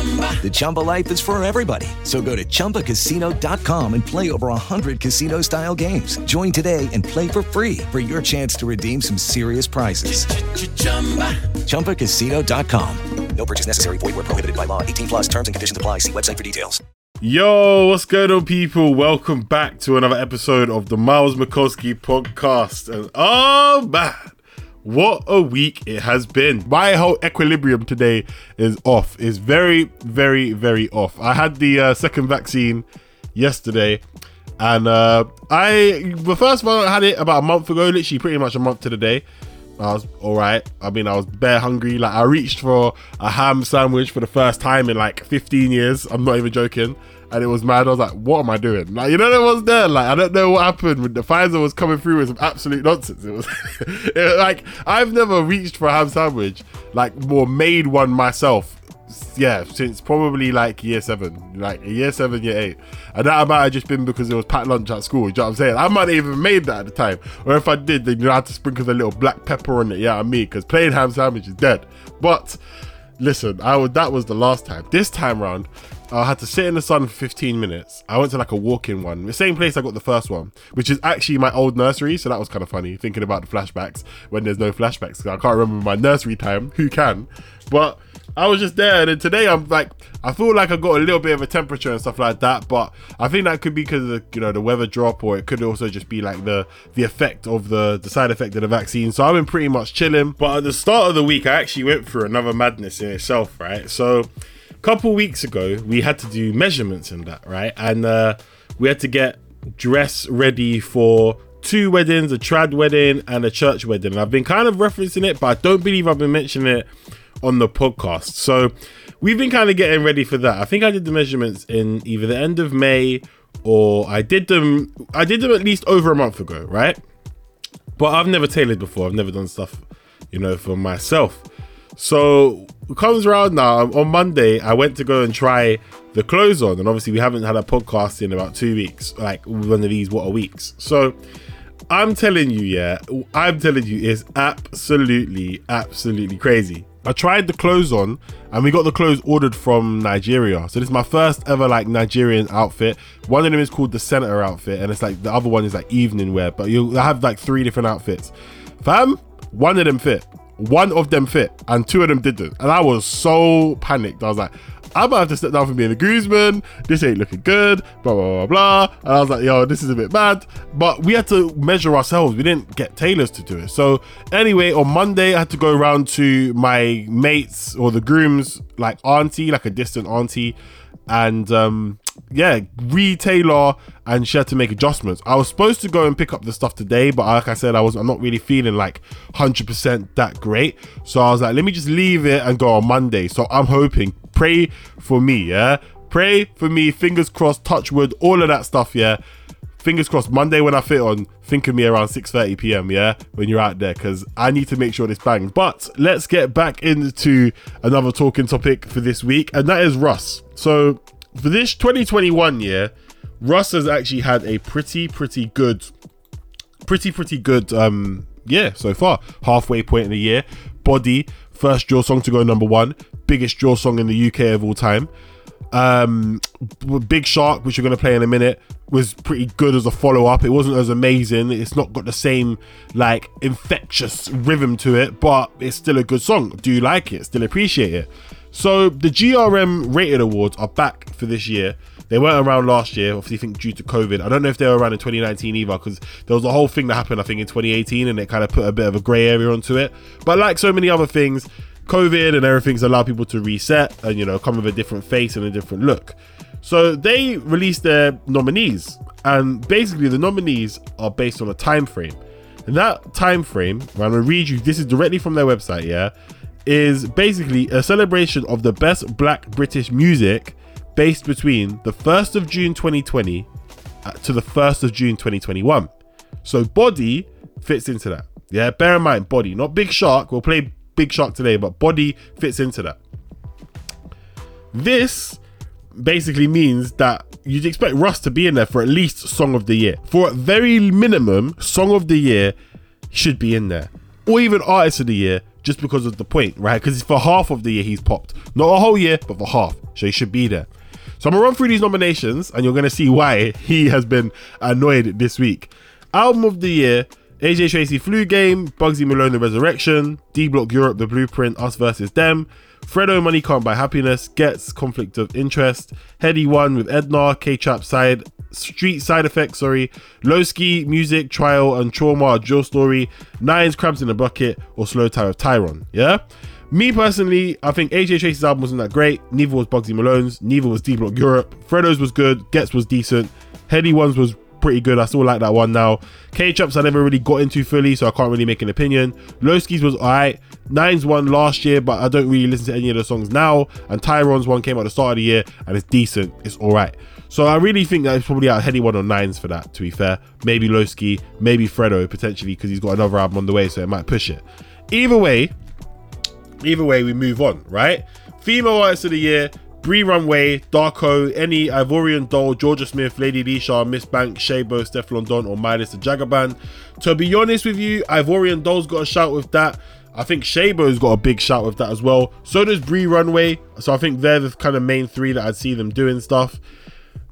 The Chumba life is for everybody. So go to ChumbaCasino.com and play over 100 casino style games. Join today and play for free for your chance to redeem some serious prizes. ChumbaCasino.com. No purchase necessary. Void where prohibited by law. 18 plus terms and conditions apply. See website for details. Yo, what's going on, people? Welcome back to another episode of the Myles Mikulski podcast. And oh man, what a week it has been. My whole equilibrium today is off. Is very, very, very off. I had the uh, second vaccine yesterday, and uh, I the first one I had it about a month ago, literally pretty much a month to the day. I was all right. I mean, I was bare hungry. Like I reached for a ham sandwich for the first time in like 15 years. I'm not even joking. And it was mad. I was like, what am I doing? Like, you know, there was there. Like, I don't know what happened. When the Pfizer was coming through with some absolute nonsense. It was, it was like, I've never reached for a ham sandwich, like, more made one myself yeah, since probably like year seven, like year seven, year eight. And that might have just been because it was packed lunch at school. You know what I'm saying? I might have even made that at the time. Or if I did, then you know, I had to sprinkle a little black pepper on it. Yeah, I mean, because plain ham sandwich is dead. But listen, I was that was the last time. This time round, I had to sit in the sun for 15 minutes. I went to like a walk-in one, the same place I got the first one, which is actually my old nursery. So that was kind of funny thinking about the flashbacks when there's no flashbacks. I can't remember my nursery time. Who can? But I was just there, and then today I'm like, I feel like I got a little bit of a temperature and stuff like that, but I think that could be because of the, you know the weather drop, or it could also just be like the the effect of the the side effect of the vaccine. So I've been pretty much chilling. But at the start of the week, I actually went through another madness in itself, right? So couple weeks ago, we had to do measurements in that, right? And uh, we had to get dress ready for two weddings, a trad wedding and a church wedding. And I've been kind of referencing it, but I don't believe I've been mentioning it on the podcast. So we've been kind of getting ready for that. I think I did the measurements in either the end of May or I did them I did them at least over a month ago, right? But I've never tailored before. I've never done stuff, you know, for myself. So comes around now. On Monday, I went to go and try the clothes on, and obviously we haven't had a podcast in about two weeks, like one of these what a weeks. So I'm telling you, yeah, I'm telling you, it's absolutely, absolutely crazy. I tried the clothes on and we got the clothes ordered from Nigeria. So this is my first ever like Nigerian outfit. One of them is called the senator outfit and it's like the other one is like evening wear, but you have like three different outfits. Fam, one of them fit. One of them fit and two of them didn't. And I was so panicked. I was like, I'm about to step down from being a groomsman. This ain't looking good. Blah blah blah blah. And I was like, yo, this is a bit bad. But we had to measure ourselves. We didn't get tailors to do it. So anyway, on Monday I had to go around to my mates or the groom's like auntie, like a distant auntie, and um yeah, retailer and she had to make adjustments. I was supposed to go and pick up the stuff today, but like I said, I was I'm not really feeling like 100% that great. So I was like, let me just leave it and go on Monday. So I'm hoping, pray for me, yeah? Pray for me, fingers crossed, touch wood, all of that stuff, yeah? Fingers crossed, Monday when I fit on, think of me around 6.30 p.m., yeah? When you're out there, because I need to make sure this bangs. But let's get back into another talking topic for this week, and that is Russ. So for this 2021 year, Russ has actually had a pretty, pretty good, pretty, pretty good um year so far. Halfway point in the year. Body, first drill song to go number one. Biggest drill song in the UK of all time. Um, Big Shark, which we're going to play in a minute, was pretty good as a follow up. It wasn't as amazing. It's not got the same like infectious rhythm to it, but it's still a good song. Do you like it? Still appreciate it. So the GRM rated awards are back for this year. They weren't around last year, obviously, I think due to COVID. I don't know if they were around in 2019 either, because there was a whole thing that happened, I think, in 2018, and it kind of put a bit of a grey area onto it. But like so many other things, COVID and everything's allowed people to reset and, you know, come with a different face and a different look. So they released their nominees, and basically the nominees are based on a time frame. And that time frame, I'm gonna read you. This is directly from their website. Yeah, is basically a celebration of the best Black British music, based between the 1st of June 2020 uh, to the 1st of June 2021. So Body fits into that. Yeah, bear in mind, Body, not Big Shark. We'll play Big Shark today, but Body fits into that. This basically means that you'd expect Russ to be in there for at least Song of the Year. For a very minimum, Song of the Year should be in there. Or even Artist of the Year, just because of the point, right? Because for half of the year he's popped. Not a whole year, but for half. So he should be there. So I'm gonna run through these nominations and you're gonna see why he has been annoyed this week. Album of the Year, AJ Tracey Flu Game, Bugsy Malone The Resurrection, D Block Europe The Blueprint, Us versus Them, Fredo Money Can't Buy Happiness, Ghetts Conflict of Interest, Headie One with Edna, K Trap Side, Street Side Effects, sorry, Loski, Music, Trial and Trauma, Drill Story, Nines, Crabs in a Bucket, or Slowthai of Tyron, yeah? Me personally, I think AJ Tracey's album wasn't that great. Neither was Bugsy Malone's. Neither was D Block Europe. Fredo's was good. Ghetts was decent. Headie One's was pretty good. I still like that one now. K Traps I never really got into fully, so I can't really make an opinion. Loski's was alright. Nines one last year, but I don't really listen to any of the songs now. And Tyron's one came out the start of the year and it's decent. It's alright. So I really think that it's probably out Headie one on nines for that, to be fair. Maybe Loski, maybe Fredo potentially, because he's got another album on the way, so it might push it. Either way, either way, we move on, right? Female artist of the year, Bree Runway, Darkoo, Enny Ivorian Doll, Jorja Smith, Lady Leshurr, Miss Bank, Shaybo, Stefflon Don, or Midas the Jagaban. To be honest with you, Ivorian Doll's got a shout with that. I think Shaybo's got a big shout with that as well. So does Bree Runway. So I think they're the kind of main three that I'd see them doing stuff.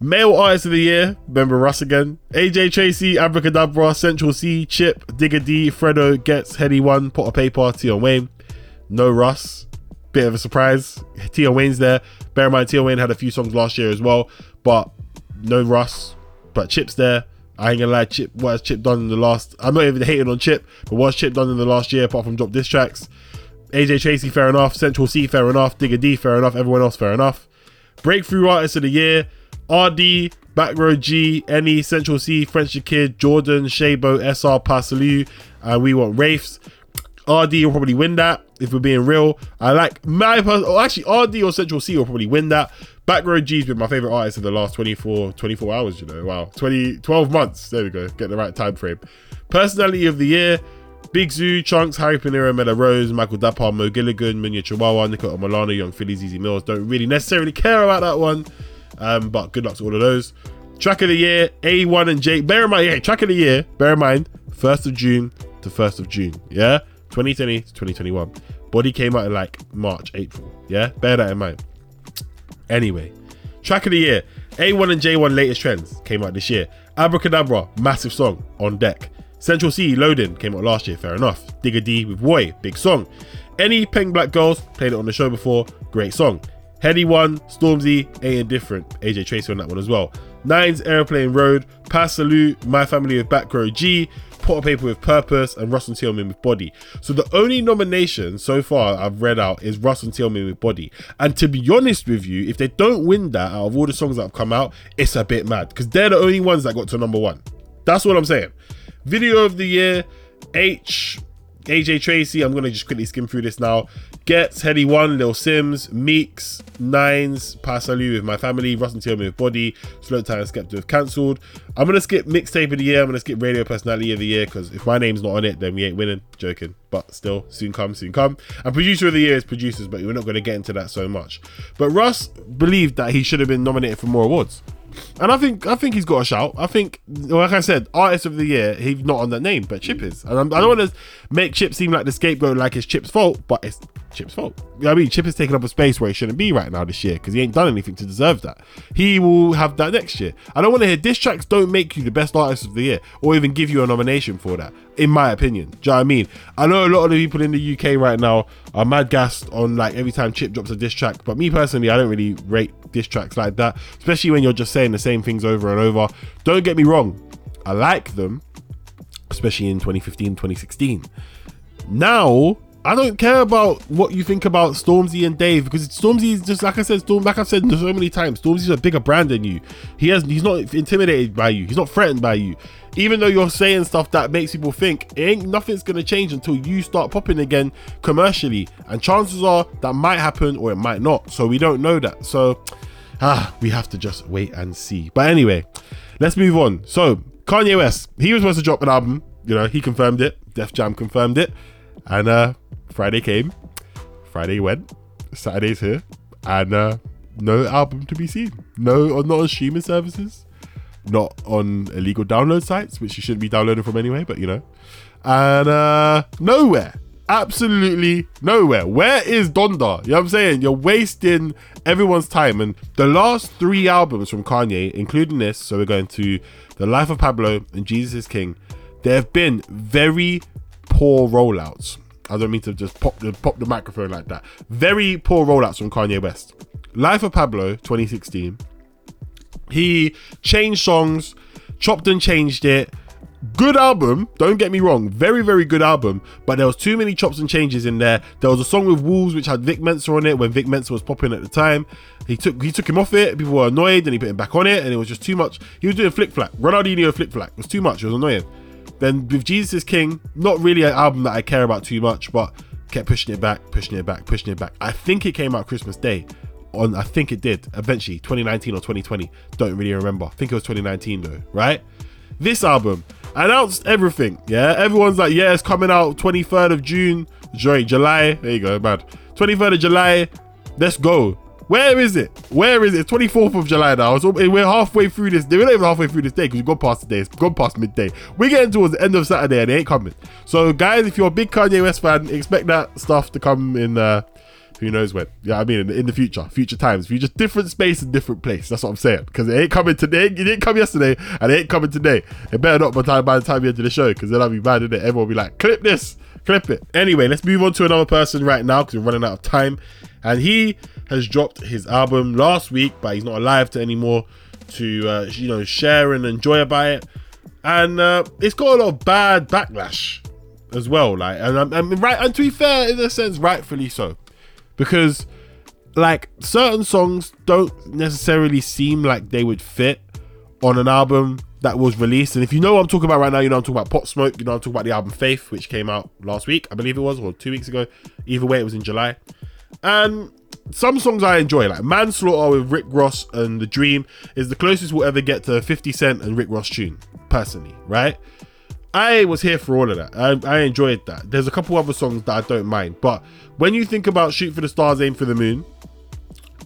Male Artist of the Year, remember Russ again. AJ Tracey, Abracadabra, Central Cee, Chip, Digga D, Fredo, Ghetts, Headie One, Potter Payper, Tion Wayne. No Russ. Bit of a surprise. Tion Wayne's there. Bear in mind, Tion Wayne had a few songs last year as well, but no Russ. But Chip's there. I ain't gonna lie, Chip, what has Chip done in the last? I'm not even hating on Chip, but what's Chip done in the last year apart from drop diss tracks? AJ Tracey, fair enough. Central Cee, fair enough. Digga D, fair enough. Everyone else, fair enough. Breakthrough Artist of the Year, RD, Backroad Gee, Enny, Central Cee, French the Kid, Jordan, Shaybo, SR, Pa Salieu, and we want Wraiths. RD will probably win that if we're being real. I like my oh, actually, RD or Central Cee will probably win that. Backroad Gee's been my favorite artist of the last 24, 24 hours, you know. Wow. 20, 12 months. There we go. Get the right time frame. Personality of the year. Big Zuu, Chunkz, Harry Pinero, Mela Rose, Michael Dapaah, Mo Gilligan, Munya Chawawa, Nicola Milano, Young Phillies, Easy Mills. Don't really necessarily care about that one. Um, but good luck to all of those. Track of the year, A1 and J. Bear in mind, yeah, track of the year, bear in mind, 1st of June to 1st of June. Yeah? 2020 to 2021. Body came out in like March, April. Yeah? Bear that in mind. Anyway, track of the year, A1 and J1 latest trends came out this year. Abracadabra, massive song on deck. Central Cee, Loading came out last year, fair enough. Digga D with Woy, big song. Enny Peng Black Girls, played it on the show before, great song. Headie One, Stormzy, Ain't It Different, AJ Tracey on that one as well. Nines, Aeroplane Road, Pa Salieu, My Family with Backroad Gee, Potter Payper with Purpose, and Russ and Tillman with Body. So the only nomination so far I've read out is Russ and Tillman with Body. And to be honest with you, if they don't win that out of all the songs that have come out, it's a bit mad because they're the only ones that got to number one. That's what I'm saying. Video of the year, H, AJ Tracey, I'm gonna just quickly skim through this now. Ghetts, Headie One, Little Simz, Meeks, Nines, Pa Salieu with My Family, Russ and Tillman with Body, Slowthai Skepta with Cancelled. I'm gonna skip Mixtape of the Year, I'm gonna skip Radio Personality of the Year because if my name's not on it, then we ain't winning. Joking. But still, soon come, soon come. And Producer of the Year is Producers, but we're not gonna get into that so much. But Russ believed that he should have been nominated for more awards. And I think I think he's got a shout. I think, like I said, artist of the year. He's not on that name, but Chip is. And I'm, I do not want to make Chip seem like the scapegoat, like it's Chip's fault, but it's Chip's fault. You know what I mean, Chip is taking up a space where he shouldn't be right now this year because he ain't done anything to deserve that. He will have that next year. I don't want to hear diss tracks don't make you the best artist of the year or even give you a nomination for that. In my opinion, do you know what I mean? I know a lot of the people in the UK right now are mad gassed on like every time Chip drops a diss track, but me personally, I don't really rate diss tracks like that, especially when you're just saying the same things over and over. Don't get me wrong, I like them, especially in 2015, 2016. Now, I don't care about what you think about Stormzy and Dave because Stormzy is just like I said, Storm like I've said so many times, Stormzy's a bigger brand than you. He has he's not intimidated by you, he's not threatened by you. Even though you're saying stuff that makes people think it ain't nothing's gonna change until you start popping again commercially. And chances are that might happen or it might not. So we don't know that. So ah, we have to just wait and see. But anyway, let's move on. So Kanye West, he was supposed to drop an album. You know, he confirmed it. Def Jam confirmed it. And uh Friday came, Friday went, Saturday's here, and uh no album to be seen. No, not on streaming services, not on illegal download sites, which you shouldn't be downloading from anyway, but you know. And uh nowhere. Absolutely nowhere. Where is Donda? You know what I'm saying? You're wasting everyone's time. And the last three albums from Kanye, including this, so we're going to The Life of Pablo and Jesus is King, there have been very poor rollouts. I don't mean to just pop the pop the microphone like that. Very poor rollouts from Kanye West. Life of Pablo 2016. He changed songs, chopped and changed it. Good album, don't get me wrong. Very, very good album, but there was too many chops and changes in there. There was a song with Wolves which had Vic Mensa on it when Vic Mensa was popping at the time. He took he took him off it. People were annoyed, and he put him back on it, and it was just too much. He was doing flick flack. Ronaldinho flick flack. It was too much. It was annoying. Then with Jesus is King, not really an album that I care about too much, but kept pushing it back, pushing it back, pushing it back. I think it came out Christmas Day. On I think it did eventually 2019 or 2020. Don't really remember. I think it was 2019 though, right? This album announced everything. Yeah, everyone's like, yeah, it's coming out 23rd of June. Sorry, July. There you go, bad. 23rd of July. Let's go. Where is it? Where is it? 24th of July now. So we're halfway through this day. We're not even halfway through this day because we've gone past the day. It's gone past midday. We're getting towards the end of Saturday and it ain't coming. So, guys, if you're a big Kanye West fan, expect that stuff to come in. Uh, who knows when? Yeah, I mean, in, in, the future, future times, future different space and different place. That's what I'm saying. Because it ain't coming today. It didn't come yesterday, and it ain't coming today. It better not by the time by the time you enter the show, because then I'll be mad at it. Everyone will be like, clip this, clip it. Anyway, let's move on to another person right now because we're running out of time, and he has dropped his album last week, but he's not alive to anymore to uh, you know share and enjoy about it, and uh, it's got a lot of bad backlash as well. Like, and I'm, I'm right, and to be fair, in a sense, rightfully so, because like certain songs don't necessarily seem like they would fit on an album that was released. And if you know what I'm talking about right now, you know I'm talking about Pop Smoke. You know I'm talking about the album Faith, which came out last week, I believe it was, or two weeks ago. Either way, it was in July. And some songs I enjoy, like Manslaughter with Rick Ross and The Dream, is the closest we'll ever get to 50 Cent and Rick Ross tune, personally, right? I was here for all of that. I, I enjoyed that. There's a couple other songs that I don't mind, but when you think about Shoot for the Stars, Aim for the Moon,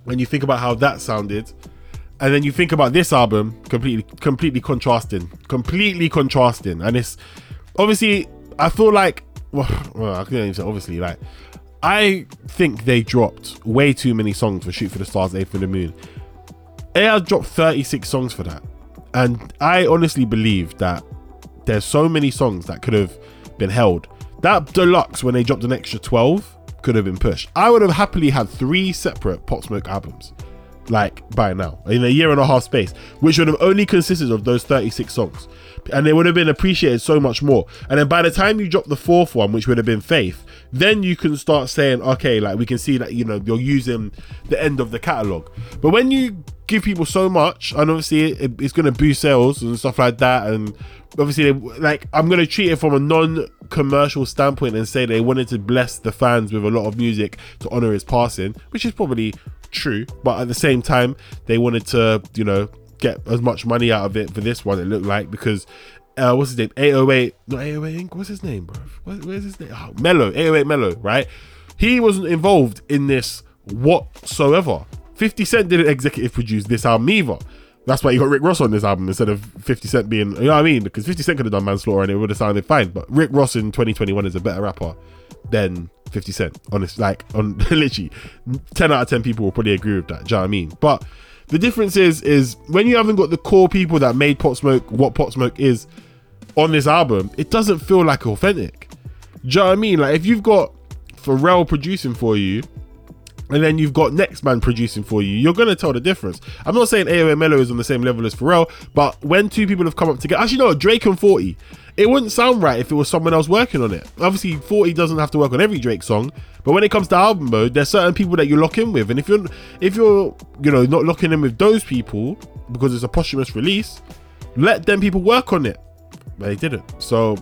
when you think about how that sounded, and then you think about this album, completely, completely contrasting, completely contrasting, and it's obviously I feel like, well, well I can't even say obviously, like I think they dropped way too many songs for Shoot for the Stars, Aim for the Moon. Has dropped 36 songs for that. And I honestly believe that there's so many songs that could have been held. That deluxe, when they dropped an extra 12, could have been pushed. I would have happily had three separate Pop Smoke albums, like by now, in a year and a half space, which would have only consisted of those 36 songs. And they would have been appreciated so much more. And then by the time you drop the fourth one, which would have been Faith, then you can start saying, okay, like we can see that you know you're using the end of the catalog. But when you give people so much, and obviously it, it's going to boost sales and stuff like that, and obviously like I'm going to treat it from a non-commercial standpoint and say they wanted to bless the fans with a lot of music to honor his passing, which is probably true. But at the same time, they wanted to you know get as much money out of it for this one. It looked like because uh, what's his name? 808, not 808 Inc. What's his name, bro? Where's his name? Oh, Melo, 808 Melo, right? He wasn't involved in this whatsoever. 50 Cent didn't executive produce this album either. That's why you got Rick Ross on this album instead of 50 Cent being, you know what I mean? Because 50 Cent could have done Manslaughter and it would have sounded fine. But Rick Ross in 2021 is a better rapper than 50 Cent. Honest, like, on literally 10 out of 10 people will probably agree with that. Do you know what I mean? But the difference is, is when you haven't got the core people that made Pop Smoke what Pop Smoke is on this album, it doesn't feel like authentic. Do you know what I mean? Like if you've got Pharrell producing for you, and then you've got next man producing for you, you're gonna tell the difference. I'm not saying AO and Melo is on the same level as Pharrell, but when two people have come up together, actually no, Drake and 40, it wouldn't sound right if it was someone else working on it. Obviously, 40 doesn't have to work on every Drake song, but when it comes to album mode, there's certain people that you lock in with, and if you're if you're you know not locking in with those people because it's a posthumous release, let them people work on it. But they didn't. So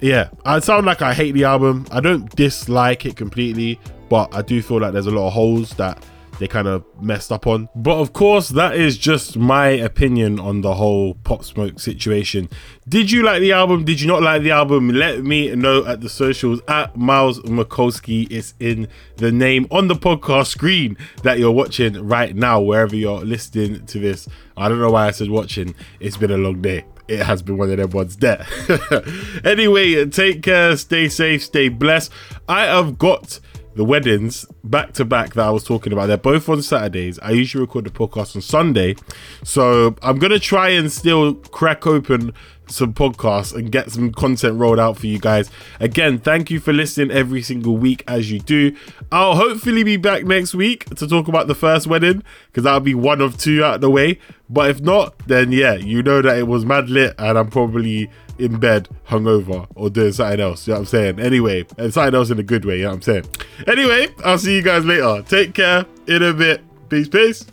yeah, I sound like I hate the album. I don't dislike it completely, but I do feel like there's a lot of holes that they kind of messed up on. But of course, that is just my opinion on the whole Pop Smoke situation. Did you like the album? Did you not like the album? Let me know at the socials at Myles Mikulski. It's in the name on the podcast screen that you're watching right now, wherever you're listening to this. I don't know why I said watching. It's been a long day it has been one of them ones there. anyway, take care, stay safe, stay blessed. I have got the weddings back to back that I was talking about. They're both on Saturdays. I usually record the podcast on Sunday. So I'm going to try and still crack open some podcasts and get some content rolled out for you guys. Again, thank you for listening every single week as you do. I'll hopefully be back next week to talk about the first wedding because that'll be one of two out of the way. But if not, then yeah, you know that it was mad lit and I'm probably in bed hungover or doing something else. You know what I'm saying? Anyway, and something else in a good way. You know what I'm saying? Anyway, I'll see you guys later. Take care. In a bit. Peace, peace.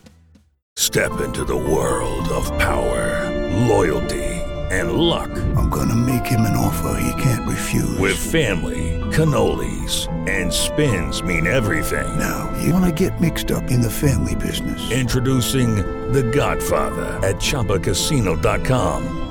Step into the world of power, loyalty, and luck. I'm going to make him an offer he can't refuse. With family, cannolis, and spins mean everything. Now, you want to get mixed up in the family business? Introducing The Godfather at Chumbacasino.com.